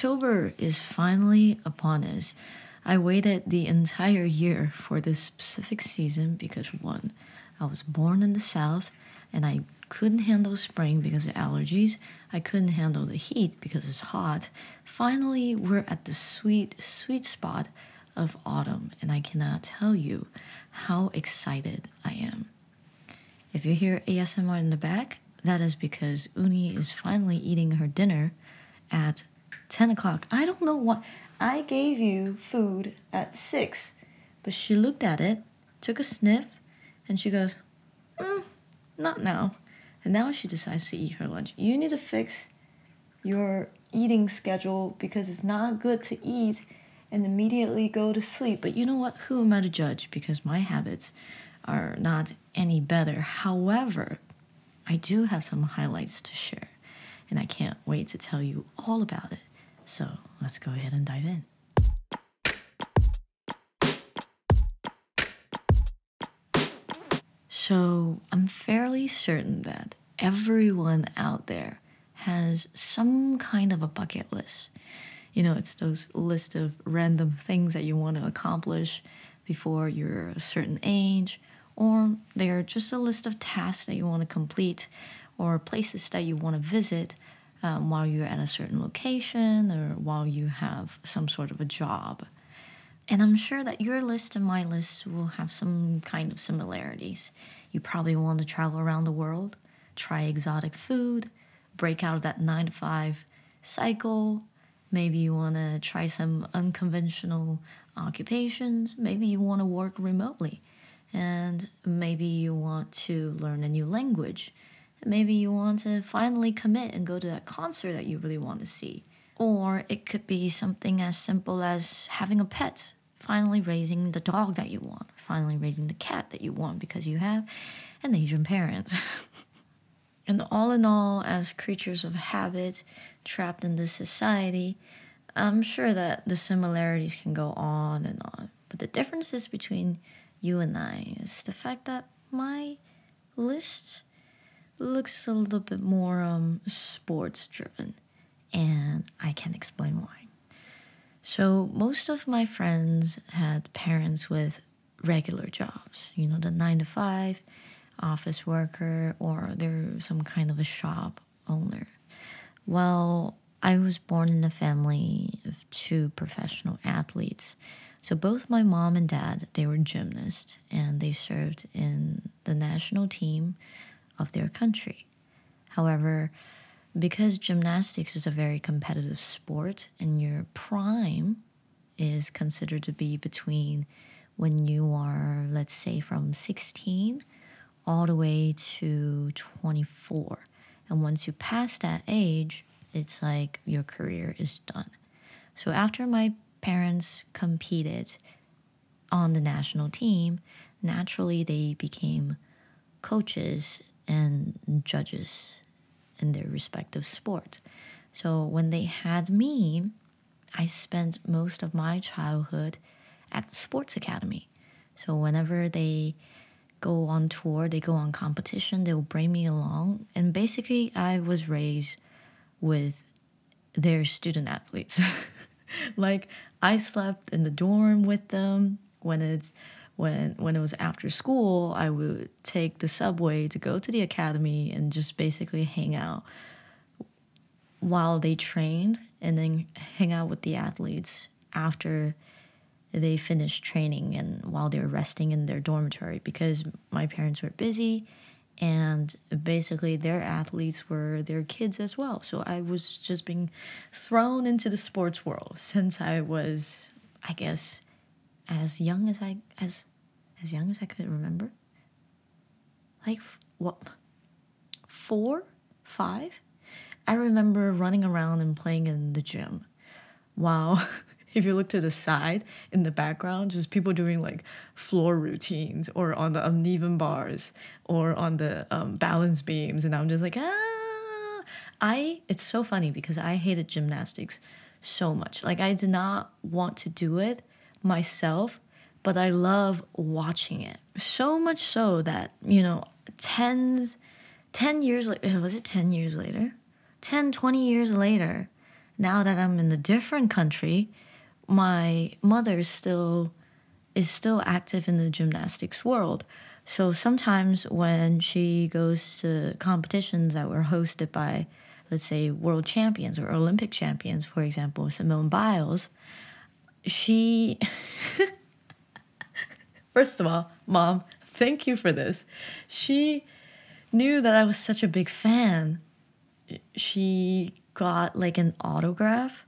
October is finally upon us. I waited the entire year for this specific season because one, I was born in the south and I couldn't handle spring because of allergies. I couldn't handle the heat because it's hot. Finally, we're at the sweet, sweet spot of autumn, and I cannot tell you how excited I am. If you hear ASMR in the back, that is because Uni is finally eating her dinner at 10 o'clock. I don't know what. I gave you food at 6, but she looked at it, took a sniff, and she goes, mm, not now. And now she decides to eat her lunch. You need to fix your eating schedule because it's not good to eat and immediately go to sleep. But you know what? Who am I to judge? Because my habits are not any better. However, I do have some highlights to share, and I can't wait to tell you all about it. So let's go ahead and dive in. So I'm fairly certain that everyone out there has some kind of a bucket list. You know, it's those list of random things that you want to accomplish before you're a certain age, or they're just a list of tasks that you want to complete, or places that you want to visit um, while you're at a certain location or while you have some sort of a job. And I'm sure that your list and my list will have some kind of similarities. You probably want to travel around the world, try exotic food, break out of that nine to five cycle. Maybe you want to try some unconventional occupations. Maybe you want to work remotely. And maybe you want to learn a new language. Maybe you want to finally commit and go to that concert that you really want to see. Or it could be something as simple as having a pet finally raising the dog that you want, finally raising the cat that you want because you have an Asian parent. and all in all, as creatures of habit trapped in this society, I'm sure that the similarities can go on and on. But the differences between you and I is the fact that my list looks a little bit more um, sports driven, and I can explain why. So, most of my friends had parents with regular jobs, you know, the nine to five office worker, or they're some kind of a shop owner. Well, I was born in a family of two professional athletes. So both my mom and dad, they were gymnasts and they served in the national team of their country. However, because gymnastics is a very competitive sport and your prime is considered to be between when you are, let's say, from 16 all the way to 24. And once you pass that age, it's like your career is done. So after my parents competed on the national team, naturally they became coaches and judges in their respective sport. So when they had me, I spent most of my childhood at the sports academy. So whenever they go on tour, they go on competition, they will bring me along. And basically, I was raised with their student athletes. like I slept in the dorm with them when it's when when it was after school, I would take the subway to go to the academy and just basically hang out while they trained and then hang out with the athletes after they finished training and while they were resting in their dormitory because my parents were busy and basically their athletes were their kids as well. So I was just being thrown into the sports world since I was I guess as young as I as as young as I could remember. Like, what? Four? Five? I remember running around and playing in the gym Wow. if you look to the side in the background, just people doing like floor routines or on the uneven bars or on the um, balance beams, and I'm just like ah. I it's so funny because I hated gymnastics so much. Like I did not want to do it myself but I love watching it. So much so that, you know, 10, 10 years later, eh, was it 10 years later? 10, 20 years later, now that I'm in a different country, my mother is still is still active in the gymnastics world. So sometimes when she goes to competitions that were hosted by, let's say, world champions or Olympic champions, for example, Simone Biles, she. First of all, mom, thank you for this. She knew that I was such a big fan. She got like an autograph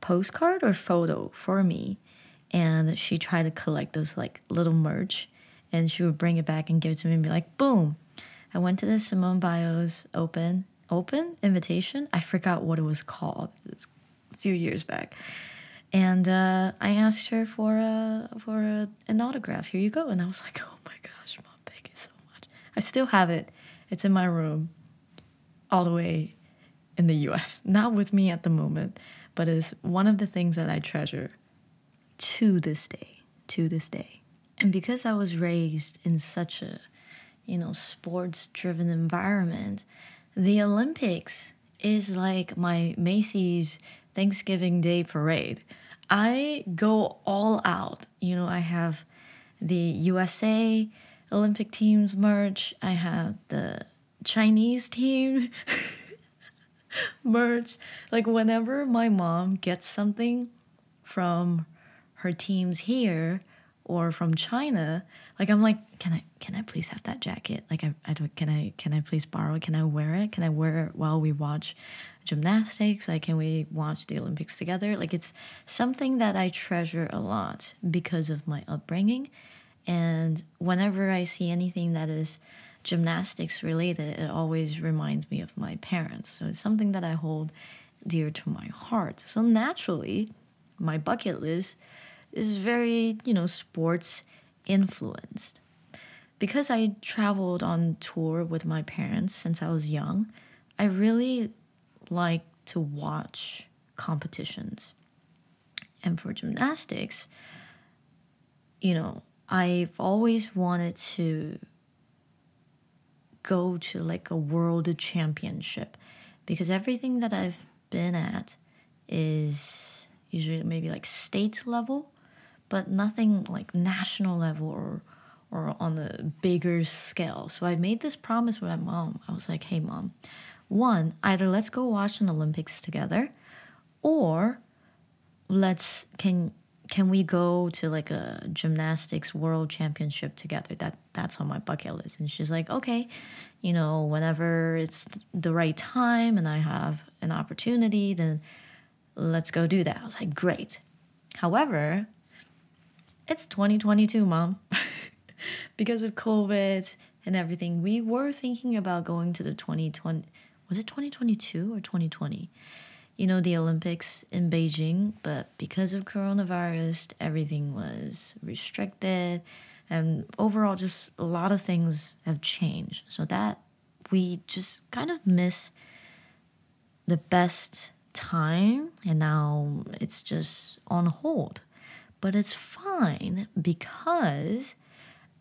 postcard or photo for me and she tried to collect those like little merch and she would bring it back and give it to me and be like boom i went to the simone biles open open invitation i forgot what it was called it's a few years back and uh, i asked her for a for a, an autograph. Here you go. And i was like oh my gosh mom thank you so much. I still have it. It's in my room all the way in the us not with me at the moment but it's one of the things that i treasure to this day, to this day. And because I was raised in such a, you know, sports driven environment, the Olympics is like my Macy's Thanksgiving Day parade. I go all out. You know, I have the USA Olympic teams merch, I have the Chinese team merch. Like, whenever my mom gets something from her teams here or from China, like I'm like, can I can I please have that jacket? Like I, I can I can I please borrow it? Can I wear it? Can I wear it while we watch gymnastics? Like can we watch the Olympics together? Like it's something that I treasure a lot because of my upbringing. And whenever I see anything that is gymnastics related, it always reminds me of my parents. So it's something that I hold dear to my heart. So naturally, my bucket list is very, you know, sports influenced. Because I traveled on tour with my parents since I was young, I really like to watch competitions. And for gymnastics, you know, I've always wanted to go to like a world championship because everything that I've been at is usually maybe like state level but nothing like national level or or on a bigger scale. So I made this promise with my mom. I was like, "Hey mom, one, either let's go watch an Olympics together or let's can can we go to like a gymnastics world championship together that that's on my bucket list and she's like okay you know whenever it's the right time and i have an opportunity then let's go do that i was like great however it's 2022, mom. because of COVID and everything, we were thinking about going to the 2020 was it 2022 or 2020? You know, the Olympics in Beijing, but because of coronavirus, everything was restricted and overall just a lot of things have changed. So that we just kind of miss the best time and now it's just on hold. But it's fine because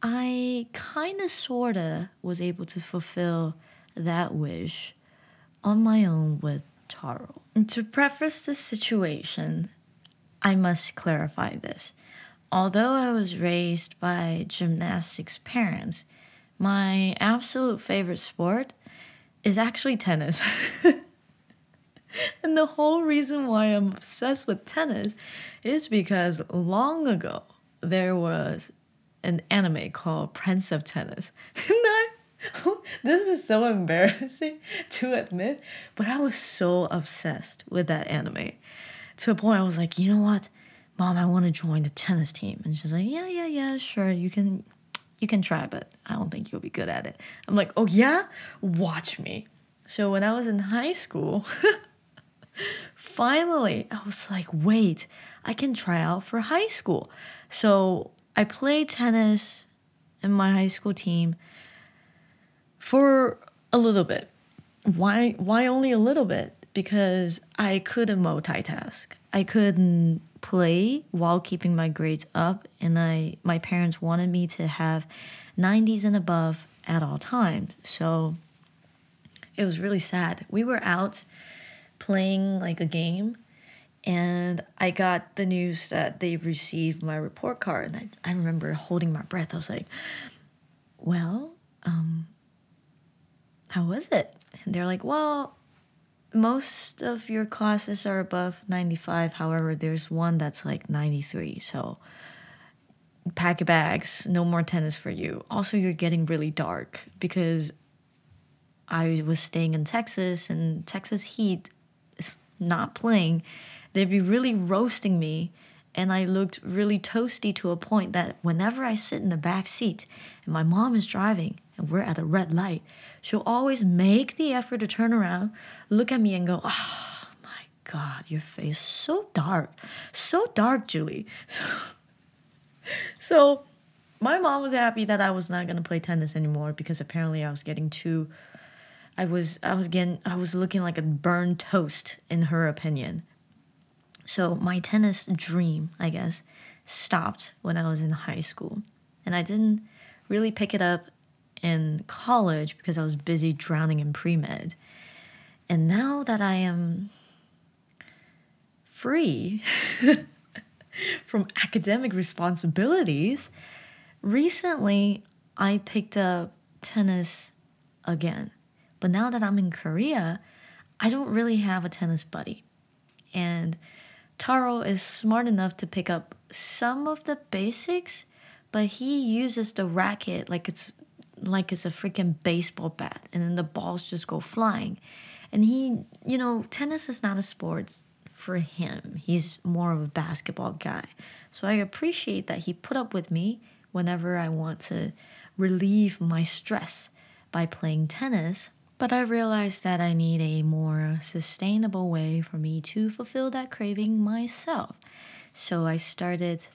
I kind of sort of was able to fulfill that wish on my own with Taro. And to preface the situation, I must clarify this. Although I was raised by gymnastics parents, my absolute favorite sport is actually tennis. and the whole reason why I'm obsessed with tennis is because long ago there was an anime called Prince of Tennis. this is so embarrassing to admit, but I was so obsessed with that anime to a point I was like, you know what, mom, I want to join the tennis team, and she's like, yeah, yeah, yeah, sure, you can, you can try, but I don't think you'll be good at it. I'm like, oh yeah, watch me. So when I was in high school. Finally, I was like, wait, I can try out for high school. So I played tennis in my high school team for a little bit. Why why only a little bit? Because I couldn't multitask. I couldn't play while keeping my grades up and I my parents wanted me to have 90s and above at all times. So it was really sad. We were out playing like a game and I got the news that they received my report card. And I, I remember holding my breath. I was like, well, um, how was it? And they're like, well, most of your classes are above 95. However, there's one that's like 93. So pack your bags. No more tennis for you. Also, you're getting really dark because I was staying in Texas and Texas heat not playing they'd be really roasting me and I looked really toasty to a point that whenever I sit in the back seat and my mom is driving and we're at a red light, she'll always make the effort to turn around, look at me, and go, Oh my God, your face so dark. So dark, Julie. So, so my mom was happy that I was not going to play tennis anymore because apparently I was getting too. I was I was getting I was looking like a burned toast in her opinion so my tennis dream, I guess, stopped when I was in high school. And I didn't really pick it up in college because I was busy drowning in pre med. And now that I am free from academic responsibilities, recently I picked up tennis again. But now that I'm in Korea, I don't really have a tennis buddy. And Taro is smart enough to pick up some of the basics, but he uses the racket like it's like it's a freaking baseball bat and then the balls just go flying. And he, you know, tennis is not a sport for him. He's more of a basketball guy. So I appreciate that he put up with me whenever I want to relieve my stress by playing tennis but I realized that I need a more sustainable way for me to fulfill that craving myself. So I started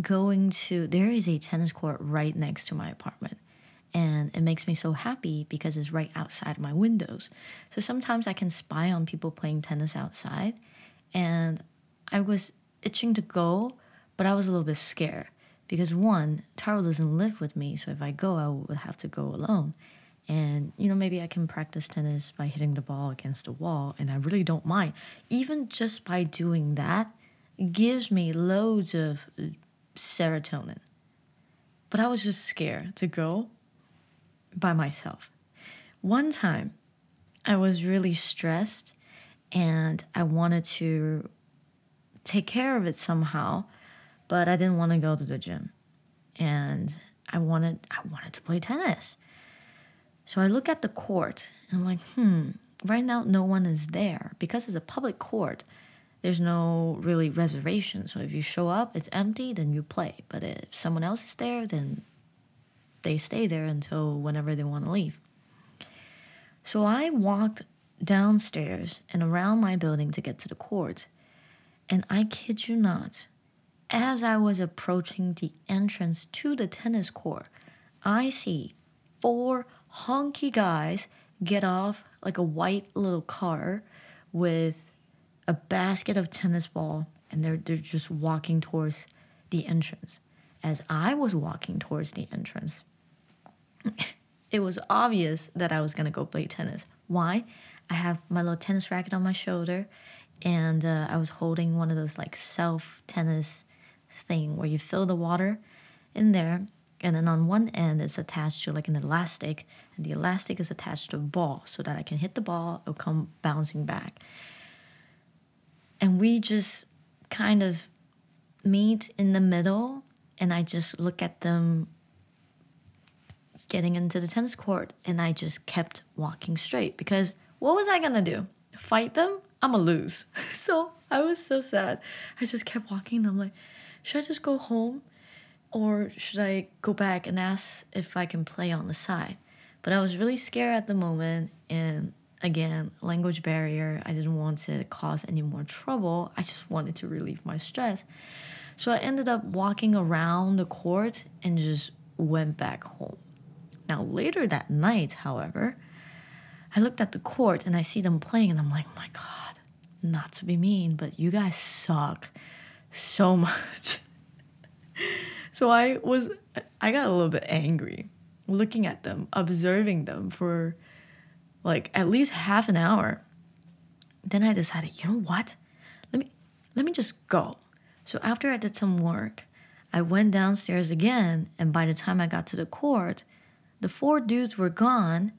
going to, there is a tennis court right next to my apartment. And it makes me so happy because it's right outside my windows. So sometimes I can spy on people playing tennis outside. And I was itching to go, but I was a little bit scared because one, Taro doesn't live with me. So if I go, I would have to go alone and you know maybe i can practice tennis by hitting the ball against the wall and i really don't mind. Even just by doing that gives me loads of uh, serotonin. But i was just scared to go by myself. One time i was really stressed and i wanted to take care of it somehow but i didn't want to go to the gym. And i wanted i wanted to play tennis so I look at the court and I'm like, hmm, right now no one is there. Because it's a public court, there's no really reservation. So if you show up, it's empty, then you play. But if someone else is there, then they stay there until whenever they want to leave. So I walked downstairs and around my building to get to the court. And I kid you not, as I was approaching the entrance to the tennis court, I see four honky guys get off like a white little car with a basket of tennis ball and they're they're just walking towards the entrance. As I was walking towards the entrance, it was obvious that I was gonna go play tennis. Why? I have my little tennis racket on my shoulder, and uh, I was holding one of those like self tennis thing where you fill the water in there and then on one end it's attached to like an elastic and the elastic is attached to a ball so that i can hit the ball it'll come bouncing back. And we just kind of meet in the middle and i just look at them getting into the tennis court and i just kept walking straight because what was i gonna do? Fight them? I'm gonna lose. So i was so sad. I just kept walking and i'm like should i just go home or should I go back and ask if I can play on the side? But I was really scared at the moment, and again, language barrier. I didn't want to cause any more trouble. I just wanted to relieve my stress. So I ended up walking around the court and just went back home. Now, later that night, however, I looked at the court and I see them playing, and I'm like, my God, not to be mean, but you guys suck so much. So I was, I got a little bit angry looking at them, observing them for like at least half an hour. then I decided, you know what? Let me let me just go. So after I did some work, I went downstairs again, and by the time I got to the court, the four dudes were gone,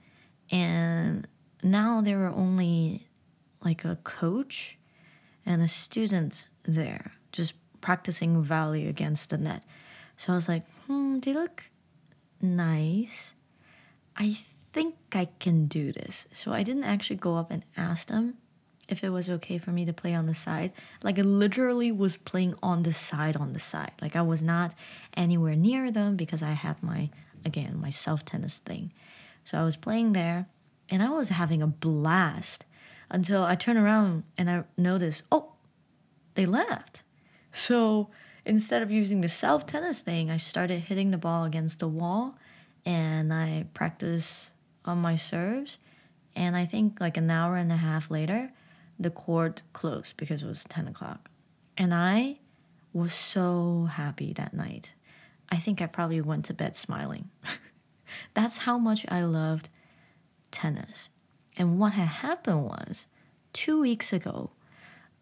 and now there were only like a coach and a student there, just practicing volley against the net. So I was like, hmm, they look nice. I think I can do this. So I didn't actually go up and ask them if it was okay for me to play on the side. Like I literally was playing on the side on the side. Like I was not anywhere near them because I had my again my self tennis thing. So I was playing there and I was having a blast until I turned around and I noticed, oh, they left. So instead of using the self tennis thing, I started hitting the ball against the wall and I practiced on my serves. And I think like an hour and a half later, the court closed because it was 10 o'clock. And I was so happy that night. I think I probably went to bed smiling. That's how much I loved tennis. And what had happened was two weeks ago,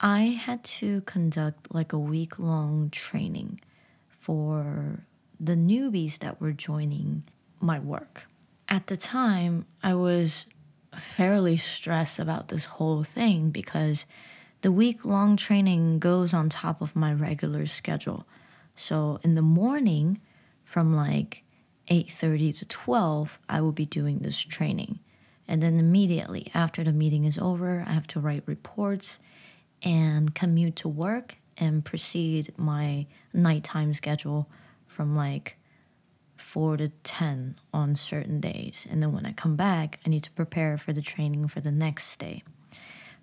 I had to conduct like a week long training for the newbies that were joining my work. At the time, I was fairly stressed about this whole thing because the week long training goes on top of my regular schedule. So in the morning from like 8:30 to 12, I will be doing this training. And then immediately after the meeting is over, I have to write reports and commute to work and proceed my nighttime schedule from like 4 to 10 on certain days. And then when I come back, I need to prepare for the training for the next day.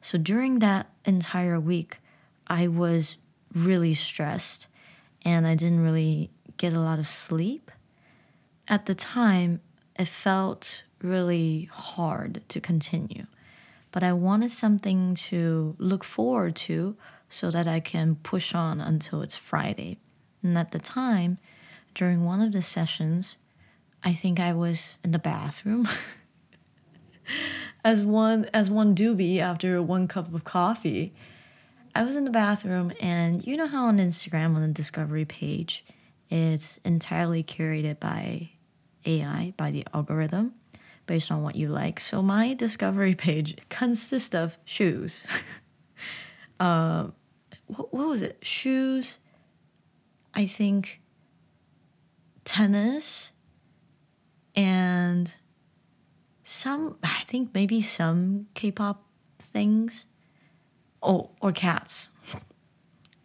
So during that entire week, I was really stressed and I didn't really get a lot of sleep. At the time, it felt really hard to continue but I wanted something to look forward to so that I can push on until it's Friday. And at the time, during one of the sessions, I think I was in the bathroom. as one as one doobie after one cup of coffee. I was in the bathroom and you know how on Instagram on the discovery page it's entirely curated by AI, by the algorithm based on what you like. So my discovery page consists of shoes. uh, what, what was it? Shoes. I think tennis and some I think maybe some K-pop things. Oh, or cats.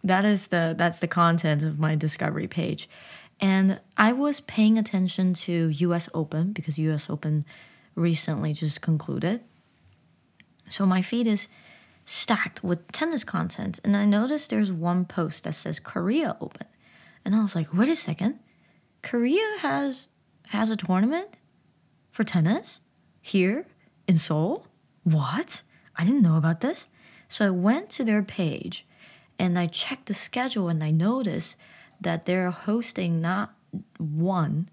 that is the that's the content of my discovery page. And I was paying attention to US Open because US Open recently just concluded. So my feed is stacked with tennis content, and I noticed there's one post that says Korea Open, and I was like, wait a second, Korea has has a tournament for tennis here in Seoul. What? I didn't know about this. So I went to their page and I checked the schedule and I noticed that they're hosting not one,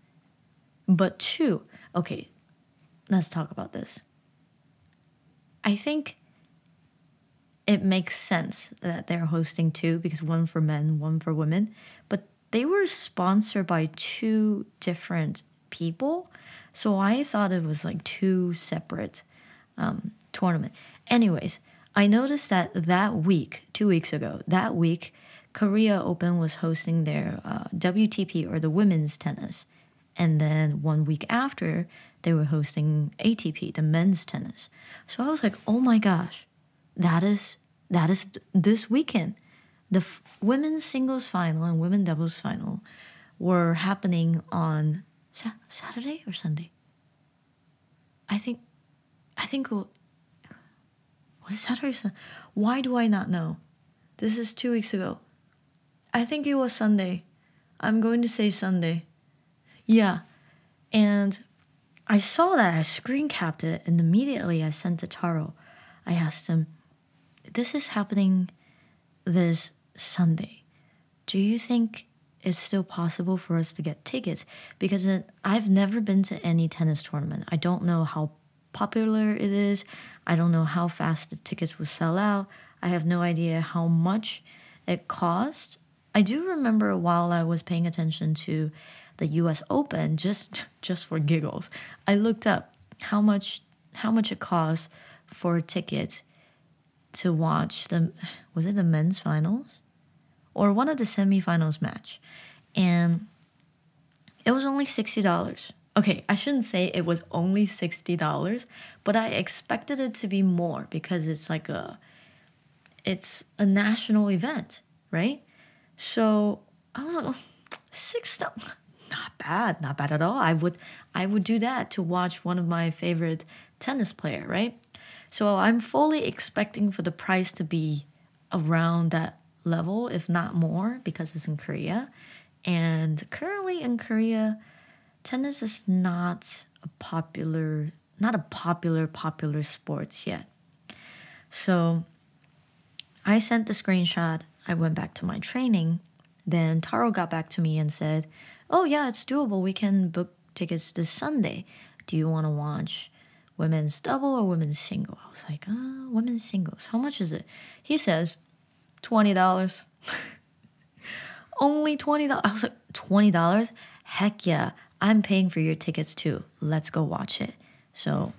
but two. Okay, let's talk about this. I think it makes sense that they're hosting two because one for men, one for women, but they were sponsored by two different people. So I thought it was like two separate um, tournament. Anyways, I noticed that that week, two weeks ago, that week, Korea Open was hosting their uh, WTP or the women's tennis. And then one week after, they were hosting ATP, the men's tennis. So I was like, oh my gosh, that is that is this weekend. The f- women's singles final and women doubles final were happening on sa- Saturday or Sunday. I think, I think was it Saturday? Sunday? Why do I not know? This is two weeks ago. I think it was Sunday. I'm going to say Sunday. Yeah, and I saw that, I screen capped it, and immediately I sent to Taro. I asked him, This is happening this Sunday. Do you think it's still possible for us to get tickets? Because it, I've never been to any tennis tournament. I don't know how popular it is. I don't know how fast the tickets will sell out. I have no idea how much it cost. I do remember while I was paying attention to the US Open just just for giggles. I looked up how much how much it costs for a ticket to watch the was it the men's finals? Or one of the semifinals match. And it was only $60 okay i shouldn't say it was only $60 but i expected it to be more because it's like a it's a national event right? So i was like six dollars not bad not bad at all i would i would do that to watch one of my favorite tennis player right so I'm fully expecting for the price to be around that level, if not more, because it's in Korea. And currently in Korea, tennis is not a popular not a popular popular sports yet. So I sent the screenshot. I went back to my training. Then Taro got back to me and said, "Oh yeah, it's doable. We can book tickets this Sunday. Do you want to watch women's double or women's single? I was like, uh, women's singles. How much is it? He says, $20. Only $20. I was like, $20? Heck yeah. I'm paying for your tickets too. Let's go watch it. So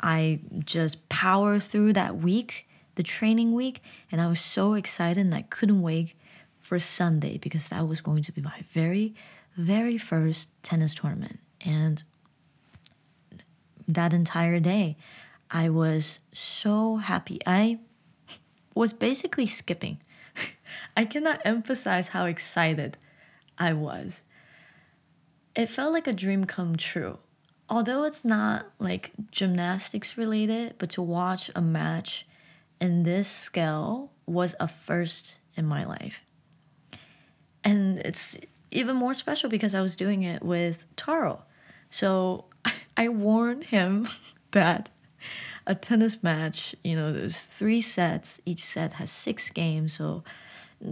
I just power through that week, the training week, and I was so excited and I couldn't wait for Sunday because that was going to be my very, very first tennis tournament. And that entire day. I was so happy. I was basically skipping. I cannot emphasize how excited I was. It felt like a dream come true. Although it's not like gymnastics related, but to watch a match in this scale was a first in my life. And it's even more special because I was doing it with Taro. So I warned him that a tennis match, you know, there's three sets. Each set has six games, so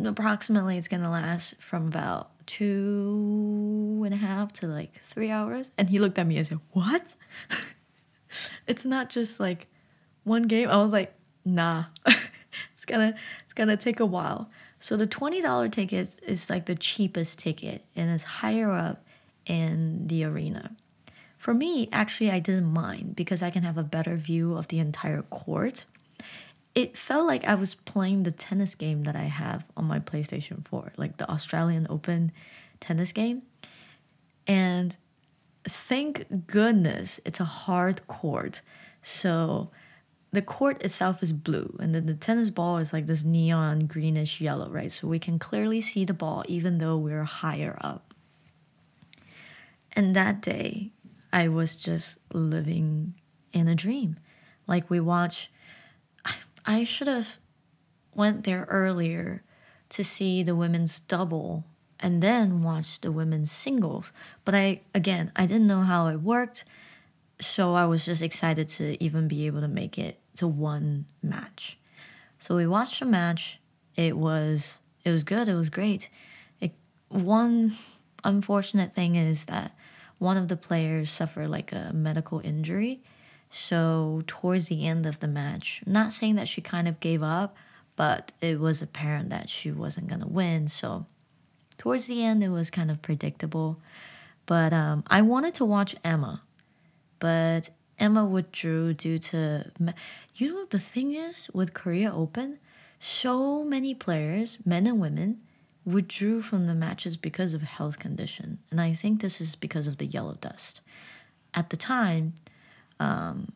approximately it's gonna last from about two and a half to like three hours. And he looked at me and said, "What? it's not just like one game." I was like, "Nah, it's gonna it's gonna take a while." So the twenty dollar ticket is like the cheapest ticket, and it's higher up in the arena. For me, actually, I didn't mind because I can have a better view of the entire court. It felt like I was playing the tennis game that I have on my PlayStation 4, like the Australian Open tennis game. And thank goodness it's a hard court. So the court itself is blue, and then the tennis ball is like this neon greenish yellow, right? So we can clearly see the ball even though we're higher up. And that day, I was just living in a dream. Like we watch I should have went there earlier to see the women's double and then watch the women's singles. But I again, I didn't know how it worked, so I was just excited to even be able to make it to one match. So we watched a match. It was it was good. It was great. It, one unfortunate thing is that one of the players suffered like a medical injury. So, towards the end of the match, not saying that she kind of gave up, but it was apparent that she wasn't to win. So, towards the end, it was kind of predictable. But um, I wanted to watch Emma, but Emma withdrew due to. You know, the thing is with Korea Open, so many players, men and women, withdrew from the matches because of health condition, and I think this is because of the yellow dust. At the time, um,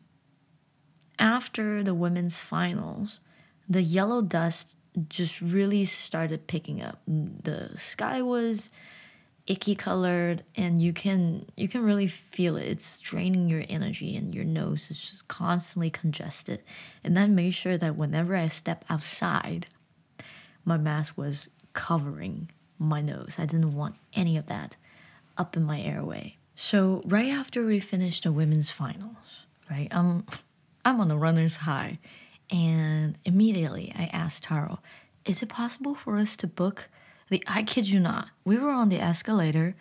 after the women's finals, the yellow dust just really started picking up. The sky was icky colored and you can you can really feel it it's draining your energy and your nose is just constantly congested and that made sure that whenever i step outside my mask was covering my nose. I didn't want any of that up in my airway. So right after we finished the women's finals, right? I'm I'm on a runner's high, and immediately I asked Taro, "Is it possible for us to book the? I kid you not. We were on the escalator,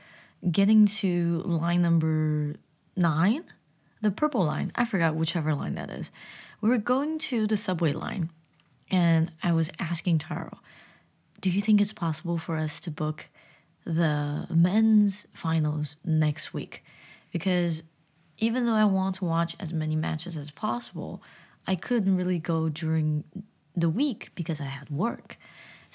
getting to line number nine, the purple line. I forgot whichever line that is. We were going to the subway line, and I was asking Taro, "Do you think it's possible for us to book the men's finals next week?" Because even though I want to watch as many matches as possible, I couldn't really go during the week because I had work.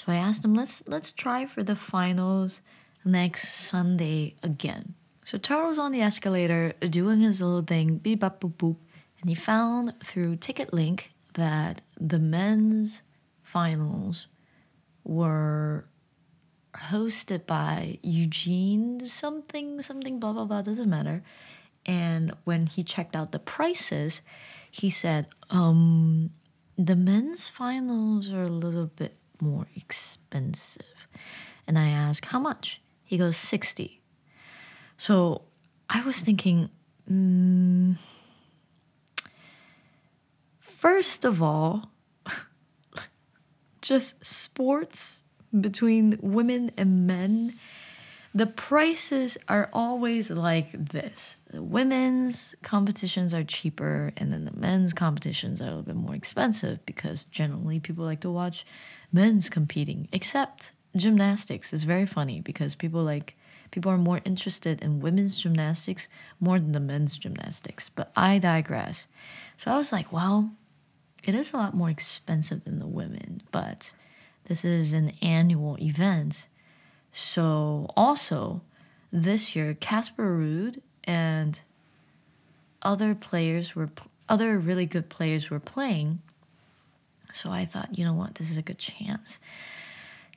So I asked him, let's let's try for the finals next Sunday again. So Taro's on the escalator doing his little thing, beep bop boop boop, and he found through Ticket Link that the men's finals were hosted by Eugene something something blah blah blah doesn't matter. And when he checked out the prices, he said, um, the men's finals are a little bit more expensive. And I asked, how much? He goes, 60. So I was thinking, mm, first of all, just sports between women and men the prices are always like this. The women's competitions are cheaper, and then the men's competitions are a little bit more expensive because generally people like to watch men's competing. Except gymnastics is very funny because people like people are more interested in women's gymnastics more than the men's gymnastics. But I digress. So I was like, well, it is a lot more expensive than the women, but this is an annual event so also this year, Casper Ruud and other players were other really good players were playing. So I thought, you know what, this is a good chance.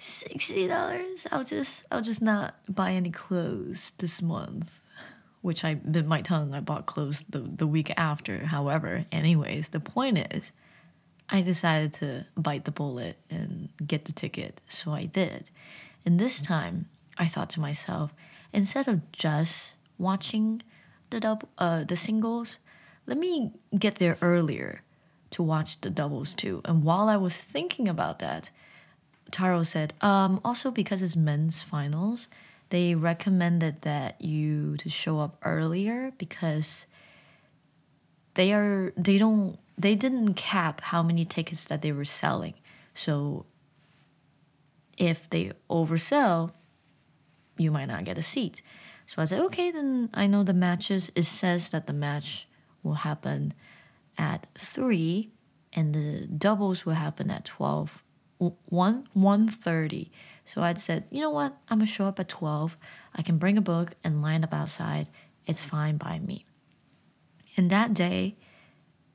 Sixty dollars. I'll just I'll just not buy any clothes this month. Which I bit my tongue. I bought clothes the, the week after. However, anyways, the point is I decided to bite the bullet and get the ticket. So I did. And this time, I thought to myself, instead of just watching the double, uh, the singles, let me get there earlier to watch the doubles too. And while I was thinking about that, Taro said, um, also because it's men's finals, they recommended that you to show up earlier because they are they don't they didn't cap how many tickets that they were selling. So if they oversell, you might not get a seat. So I said, okay, then I know the matches. It says that the match will happen at 3 and the doubles will happen at 12 1 1:30. So I'd said, you know what? I'm gonna show up at 12. I can bring a book and line up outside. It's fine by me. And that day,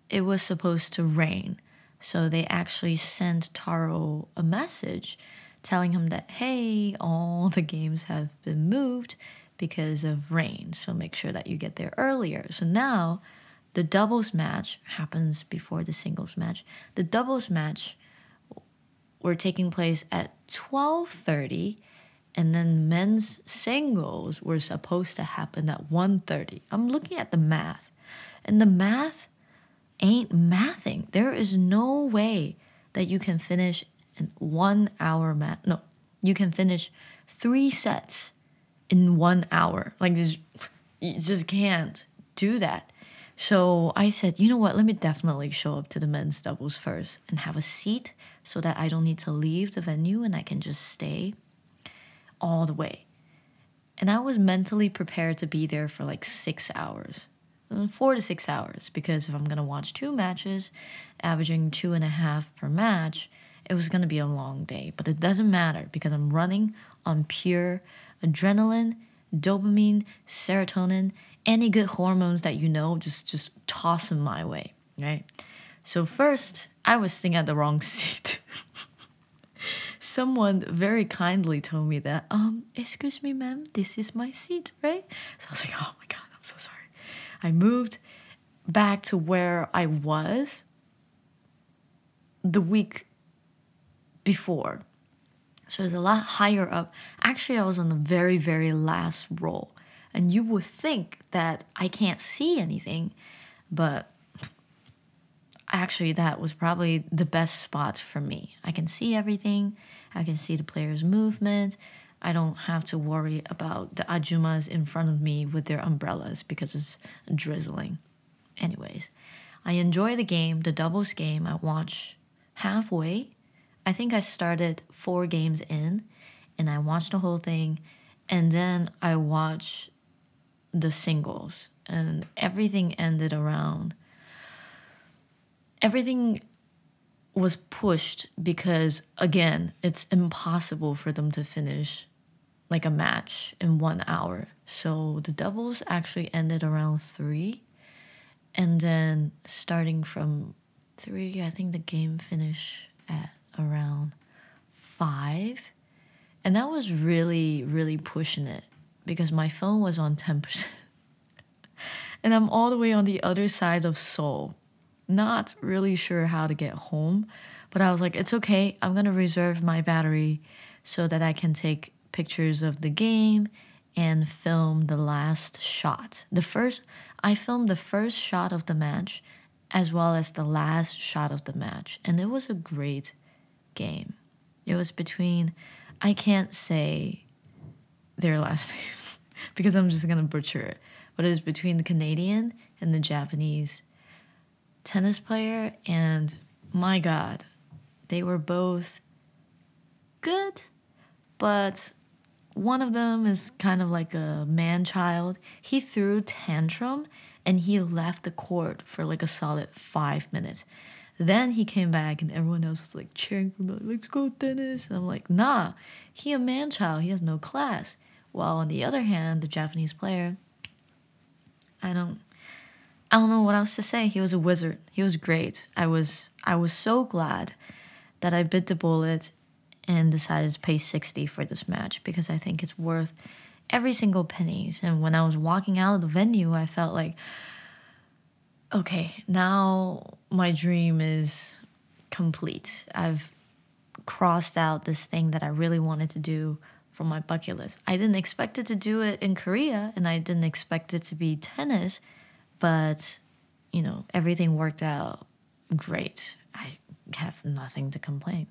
it was supposed to rain. So they actually sent Taro a message telling him that, hey, all the games have been moved because of rain. So make sure that you get there earlier. So now the doubles match happens before the singles match. The doubles match were taking place at 12:30 and then men's singles were supposed to happen at 1:30. I'm looking at the math. And the math ain't mathing. There is no way that you can finish in one hour match. No, you can finish three sets in one hour. Like this, you just can't do that. So I said, you know what? Let me definitely show up to the men's doubles first and have a seat so that I don't need to leave the venue and I can just stay all the way. And I was mentally prepared to be there for like six hours, uh, four to six hours, because if I'm gonna watch two matches, averaging two and a half per match, it was to be a long day, but it doesn't matter because I'm running on pure adrenaline, dopamine, serotonin, any good hormones that you know, just just toss them my way, right? So first, I was sitting at the wrong seat. Someone very kindly told me that, um, excuse me, ma'am, this is my seat, right? So I was like, oh my god, I'm so sorry. I moved back to where I was the week before. So it was a lot higher up. Actually, I was on the very, very last row. And you would think that I can't see anything, but actually, that was probably the best spot for me. I can see everything, I can see the player's movement. I don't have to worry about the ajumas in front of me with their umbrellas because it's drizzling. anyways, I enjoy the game, the doubles game. I watch halfway. I think I started four games in and I watched the whole thing and then I watched the singles and everything ended around everything was pushed because again it's impossible for them to finish like a match in one hour. So the doubles actually ended around three and then starting from three i think the game finished at around five and that was really really pushing it because my phone was on 10% and i'm all the way on the other side of seoul not really sure how to get home, but I was like, it's okay. I'm going to reserve my battery so that I can take pictures of the game and film the last shot. The first, I filmed the first shot of the match as well as the last shot of the match, and it was a great game. It was between, I can't say their last names because I'm just gonna butcher it, but it was between the Canadian and the Japanese tennis player, and my God, they were both good, but one of them is kind of like a man child. He threw tantrum and he left the court for like a solid five minutes. Then he came back and everyone else was like cheering for him, like, let's go tennis. And I'm like, nah, he a man child, he has no class. While on the other hand, the Japanese player, I don't I don't know what else to say. He was a wizard. He was great. I was I was so glad that I bit the bullet and decided to pay 60 for this match because I think it's worth every single pennies. And when I was walking out of the venue, I felt like okay, now my dream is complete. I've crossed out this thing that I really wanted to do from my bucket list. I didn't expect it to do it in Korea and I didn't expect it to be tennis but, you know, everything worked out great. I have nothing to complain.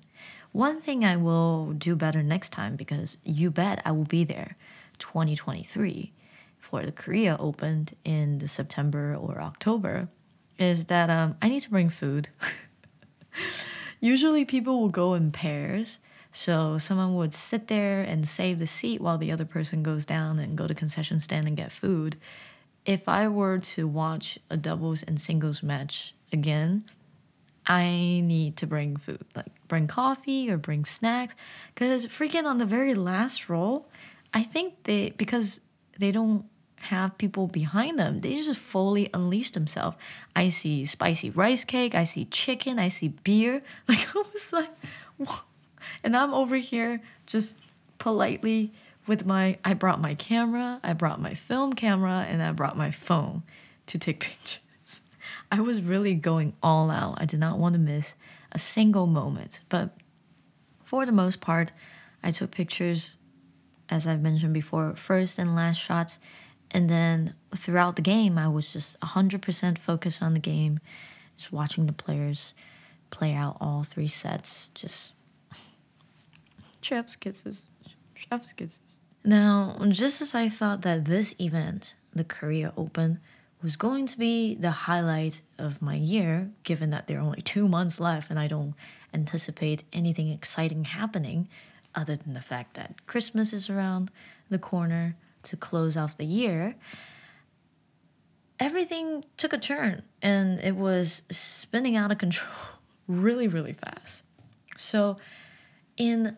One thing I will do better next time because you bet I will be there 2023 for the Korea opened in the September or October is that um, I need to bring food. Usually people will go in pairs. So someone would sit there and save the seat while the other person goes down and go to concession stand and get food if I were to watch a doubles and singles match again, I need to bring food, like bring coffee or bring snacks. Because freaking on the very last roll, I think they, because they don't have people behind them, they just fully unleash themselves. I see spicy rice cake, I see chicken, I see beer. Like, I was like, what? And I'm over here just politely with my I brought my camera, I brought my film camera, and I brought my phone to take pictures. I was really going all out. I did not want to miss a single moment. But for the most part, I took pictures as I've mentioned before, first and last shots. And then throughout the game, I was just 100% focused on the game, just watching the players play out all three sets. Just chef's kisses, chef's kisses. Now, just as I thought that this event, the Korea Open, was going to be the highlight of my year, given that there are only two months left and I don't anticipate anything exciting happening other than the fact that Christmas is around the corner to close off the year, everything took a turn and it was spinning out of control really, really fast. So in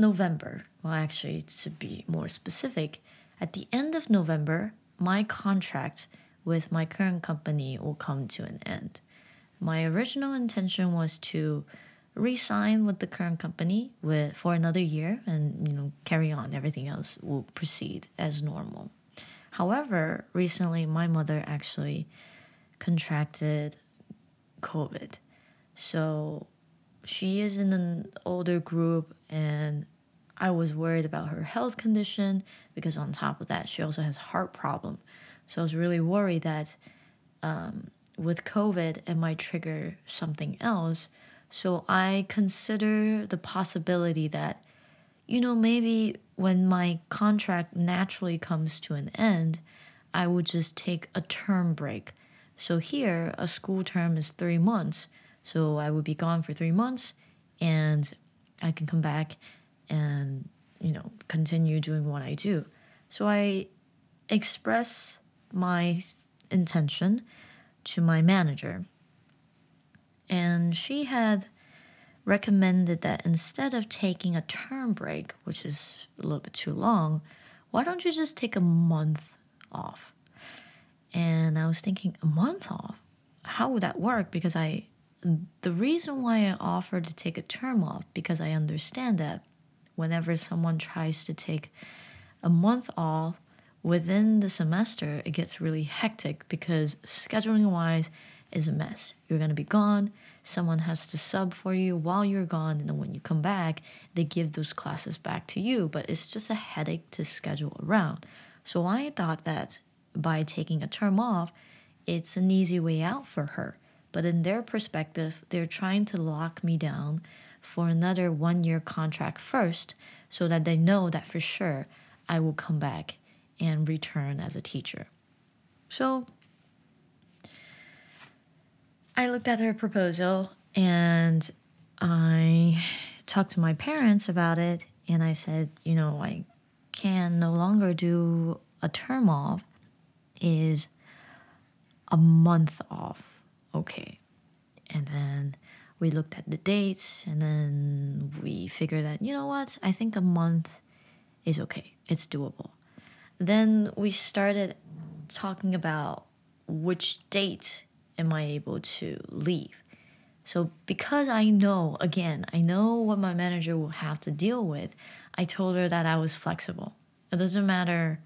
November, well, actually, to be more specific, at the end of November, my contract with my current company will come to an end. My original intention was to re-sign with the current company with for another year and you know carry on everything else will proceed as normal. However, recently my mother actually contracted COVID. So she is in an older group and I was worried about her health condition because on top of that, she also has heart problem. So I was really worried that um, with COVID, it might trigger something else. So I consider the possibility that, you know, maybe when my contract naturally comes to an end, I would just take a term break So here, a school term is three months. So I would be gone for three months and I can come back and, you know, continue doing what I do. So I express my intention to my manager. And she had recommended that instead of taking a term break, which is a little bit too long, why don't you just take a month off? And I was thinking, a month off? How would that work? Because I, the reason why I offered to take a term off, because I understand that whenever someone tries to take a month off within the semester, it gets really hectic because scheduling wise is a mess. You're going to be gone, someone has to sub for you while you're gone, and then when you come back, they give those classes back to you, but it's just a headache to schedule around. So I thought that by taking a term off, it's an easy way out for her. But in their perspective, they're trying to lock me down for another one year contract first so that they know that for sure I will come back and return as a teacher. So I looked at her proposal and I talked to my parents about it and I said, you know, I can no longer do a term off is a month off. Okay. And then we looked at the dates and then we figured that, you know what, I think a month is okay. It's doable. Then we started talking about which date am I able to leave. So, because I know, again, I know what my manager will have to deal with, I told her that I was flexible. It doesn't matter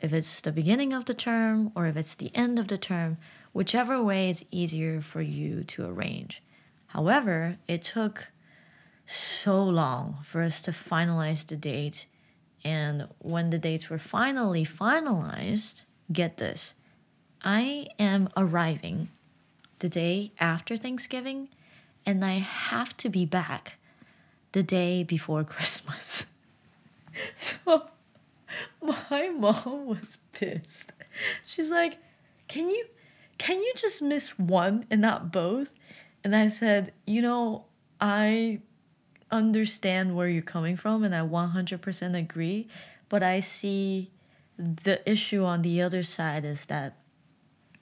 if it's the beginning of the term or if it's the end of the term, whichever way is easier for you to arrange. However, it took so long for us to finalize the date. And when the dates were finally finalized, get this, I am arriving the day after Thanksgiving, and I have to be back the day before Christmas. so my mom was pissed. She's like, "Can you can you just miss one and not both?" And I said, "You know, I understand where you're coming from and I 100% agree, but I see the issue on the other side is that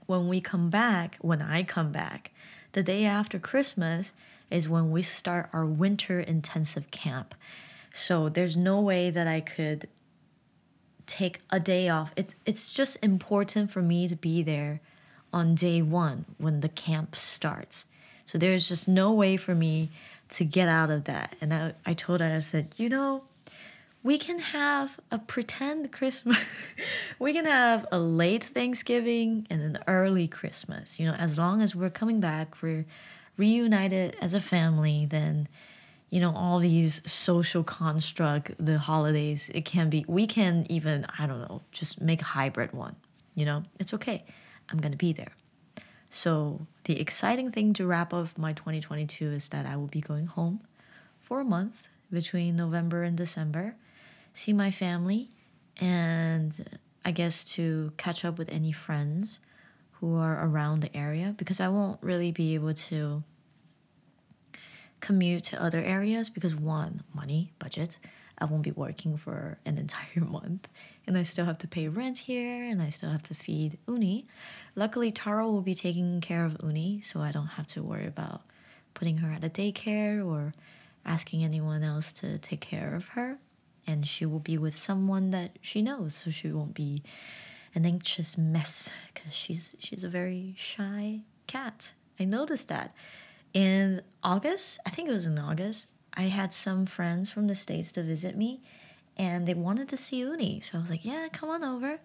when we come back, when I come back, the day after Christmas is when we start our winter intensive camp. So there's no way that I could take a day off. It's it's just important for me to be there on day 1 when the camp starts. So there's just no way for me to get out of that. And I, I told her, I said, you know, we can have a pretend Christmas. we can have a late Thanksgiving and an early Christmas. You know, as long as we're coming back, we're reunited as a family, then you know all these social construct the holidays it can be we can even i don't know just make a hybrid one you know it's okay i'm gonna be there so the exciting thing to wrap up my 2022 is that i will be going home for a month between november and december see my family and i guess to catch up with any friends who are around the area because i won't really be able to commute to other areas because one, money, budget. I won't be working for an entire month and I still have to pay rent here and I still have to feed Uni. Luckily, Taro will be taking care of Uni, so I don't have to worry about putting her at a daycare or asking anyone else to take care of her. And she will be with someone that she knows, so she won't be an anxious mess because she's she's a very shy cat. I noticed that in August, I think it was in August, I had some friends from the States to visit me and they wanted to see Uni. So I was like, yeah, come on over.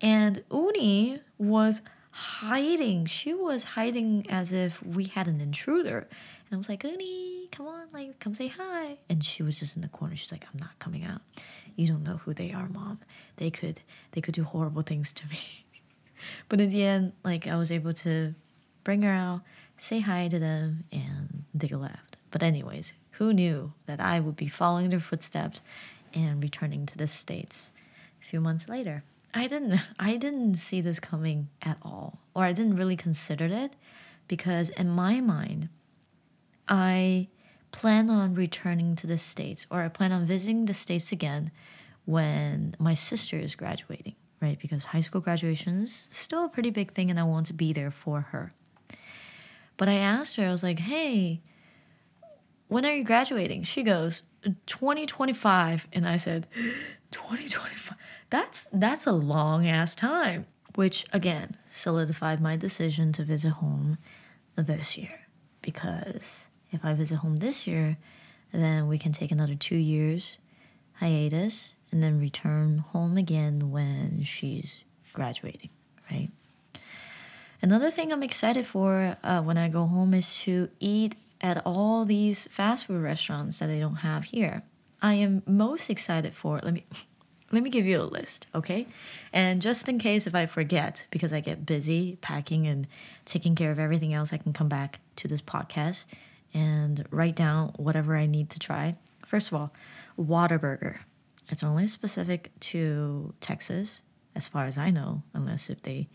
And Uni was hiding. She was hiding as if we had an intruder. And I was like, Uni, come on, like, come say hi. And she was just in the corner. She's like, I'm not coming out. You don't know who they are, mom. They could they could do horrible things to me. but in the end, like I was able to bring her out say hi to them, and they left. But, anyways, who knew that I would be following their footsteps and returning to the States a few months later? I didn't I didn't see this coming at all or I didn't really consider it because in my mind I plan on returning to the states or I plan on visiting the states again when my sister is graduating, right? Because high school graduation is still a pretty big thing and I want to be there for her. But I asked her I was like, "Hey, when are you graduating?" She goes, 2025 and I said 2025 that's that's a long ass time. Which again solidified my decision to visit home this year. Because if I visit home this year then we can take another 2 years hiatus and then return home again when she's graduating right? Another thing I'm excited for uh, when I go home is to eat at all these fast food restaurants that they don't have here. I am most excited for. Let me let me give you a list, okay? And just in case if I forget, because I get busy packing and taking care of everything else, I can come back to this podcast and write down whatever I need to try. First of all, Whataburger. It's only specific to Texas, as far as I know, unless if they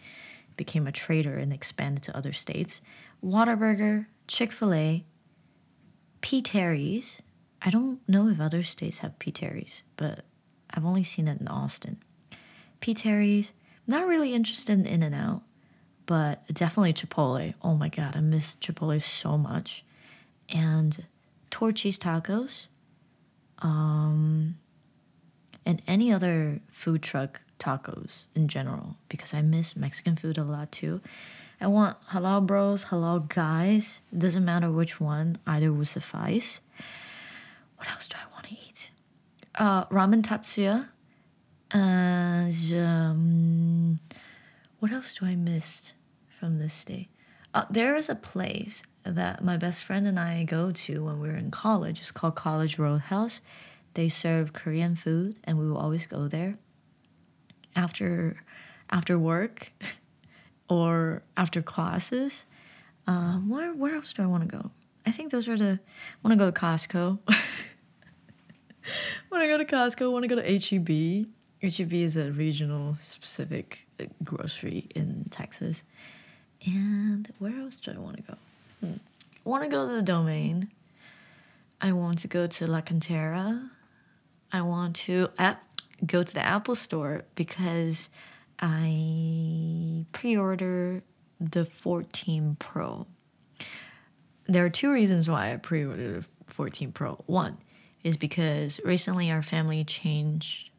became a trader and expanded to other states. Whataburger, Chick fil A, P. Terry's. I don't know if other states have P. Terry's, but I've only seen it in Austin. P. Terry's, not really interested in In N Out, but definitely Chipotle. Oh my god, I miss Chipotle so much. And Torchy's tacos. Um, and any other food truck tacos in general because I miss Mexican food a lot too. I want halal bros, halal guys. It doesn't matter which one, either will suffice. What else do I want to eat? Uh, ramen Tatsuya. And um, what else do I miss from this day? Uh, there is a place that my best friend and I go to when we were in college. It's called College Roadhouse. They serve Korean food, and we will always go there after after work or after classes. Um, where where else do I want to go? I think those are the. I Want to go to Costco. want to go to Costco. Want to go to HEB. HEB is a regional specific uh, grocery in Texas. And where else do I want to go? Hmm. I want to go to the Domain. I want to go to La Cantera. I want to go to the Apple Store because I pre order the 14 Pro. There are two reasons why I pre ordered the 14 Pro. One is because recently our family changed,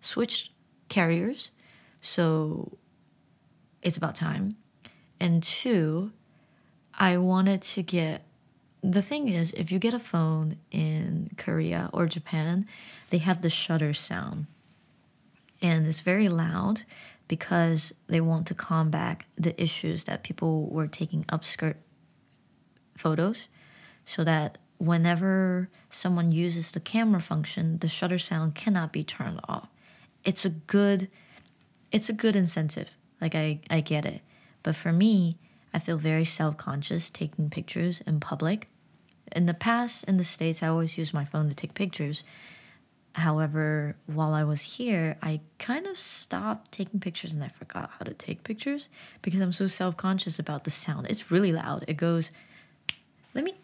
switched carriers, so it's about time. And two, I wanted to get the thing is, if you get a phone in Korea or Japan, they have the shutter sound. And it's very loud because they want to combat the issues that people were taking upskirt photos so that whenever someone uses the camera function the shutter sound cannot be turned off. It's a good it's a good incentive. Like i i get it. But for me i feel very self-conscious taking pictures in public. In the past in the states i always use my phone to take pictures However, while I was here, I kind of stopped taking pictures and I forgot how to take pictures because I'm so self conscious about the sound. It's really loud. It goes, let me,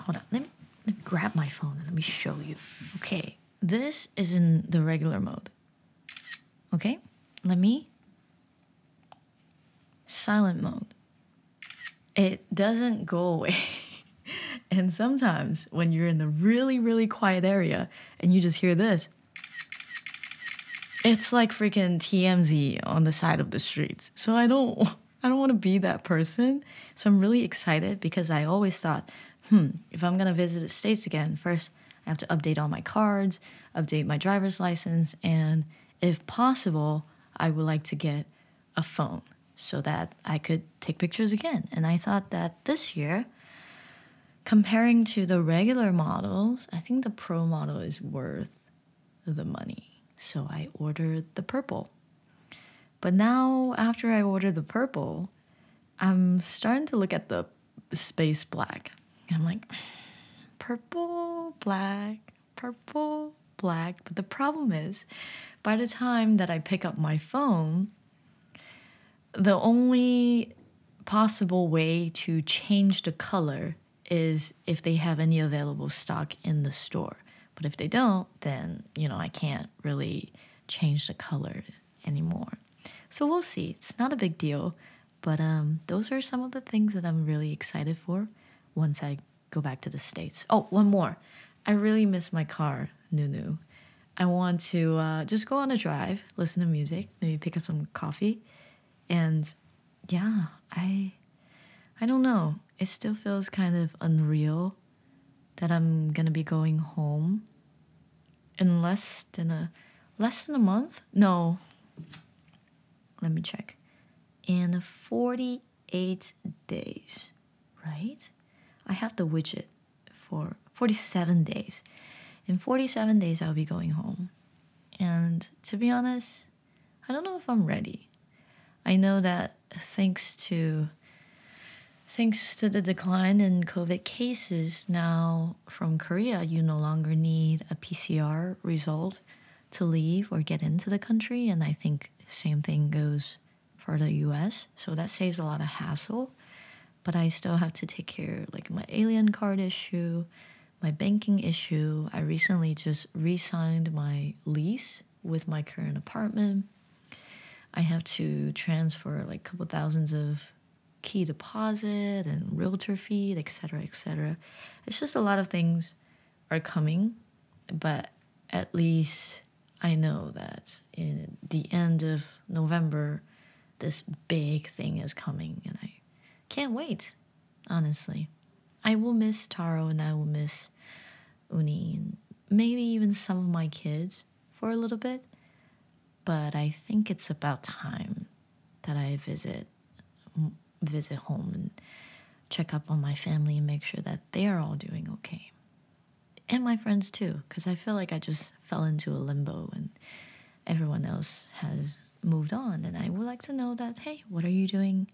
hold on, let me, let me grab my phone and let me show you. Okay, this is in the regular mode. Okay, let me, silent mode. It doesn't go away. And sometimes when you're in the really, really quiet area and you just hear this, it's like freaking TMZ on the side of the streets. So I don't I don't want to be that person. So I'm really excited because I always thought, hmm, if I'm gonna visit the States again, first I have to update all my cards, update my driver's license, and if possible, I would like to get a phone so that I could take pictures again. And I thought that this year comparing to the regular models, I think the Pro model is worth the money. So I ordered the purple. But now, after I ordered the purple, I'm starting to look at the space black. I'm like, purple, black, purple, black. But the problem is, by the time that I pick up my phone, the only possible way to change the color is if they have any available stock in the store. But if they don't, then, you know, I can't really change the color anymore. So we'll see. It's not a big deal, but um, those are some of the things that I'm really excited for once I go back to the States. Oh, one more. I really miss my car, Nunu. I want to uh, just go on a drive, listen to music, maybe pick up some coffee, and yeah, I I don't know. It still feels kind of unreal that I'm gonna be going home in less than a less than a month. No, let me check. In 48 days, right? I have the widget for 47 days. In 47 days, I'll be going home. And to be honest, I don't know if I'm ready. I know that thanks to thanks to the decline in COVID cases now from Korea, you no longer need a PCR result to leave or get into the country, and I think same thing goes for the US. So that saves a lot of hassle. But I still have to take care like my alien card issue, my banking issue. I recently just re signed my lease with my current apartment. I have to transfer like a couple thousands of key deposit and realtor fee, etc., etc. It's just a lot of things are coming, but at least I know that in the end of November, this big thing is coming, and I can't wait. Honestly, I will miss Taro and I will miss Uni and maybe even some of my kids for a little bit but I think it's about time that I visit visit home and check up on my family and make sure that they're all doing okay. And my friends too, because I feel like I just fell into a limbo and everyone else has moved on. And I would like to know that, hey, what are you doing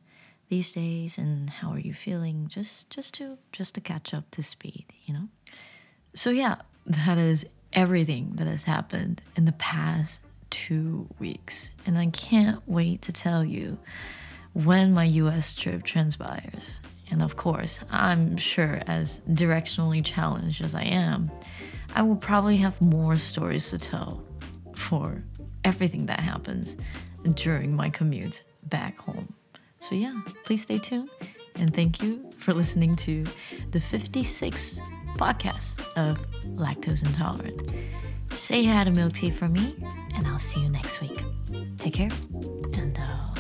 these days and how are you feeling? Just just to just to catch up to speed, you know? So yeah, that is everything that has happened in the past two weeks, and I can't wait to tell you when my US trip transpires. And of course, I'm sure, as directionally challenged as I am, I will probably have more stories to tell for everything that happens during my commute back home. So, yeah, please stay tuned and thank you for listening to the 56th podcast of Lactose Intolerant. Say hi to milk tea for me, and I'll see you next week. Take care, and uh,